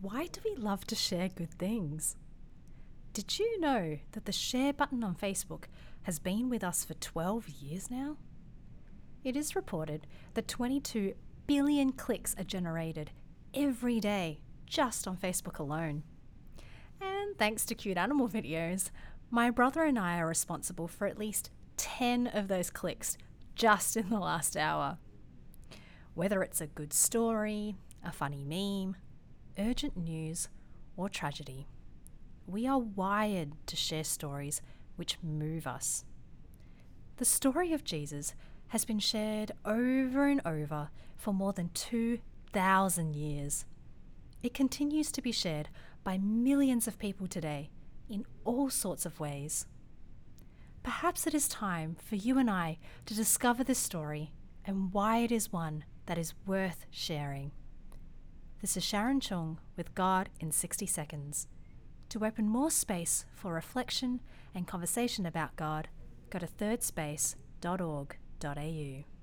Why do we love to share good things? Did you know that the share button on Facebook has been with us for 12 years now? It is reported that 22 billion clicks are generated every day just on Facebook alone. And thanks to cute animal videos, my brother and I are responsible for at least 10 of those clicks just in the last hour. Whether it's a good story, a funny meme, urgent news, or tragedy, we are wired to share stories which move us. The story of Jesus has been shared over and over for more than 2,000 years. It continues to be shared by millions of people today in all sorts of ways. Perhaps it is time for you and I to discover this story and why it is one that is worth sharing. This is Sharon Chung with God in 60 Seconds. To open more space for reflection and conversation about God, go to thirdspace.org.au.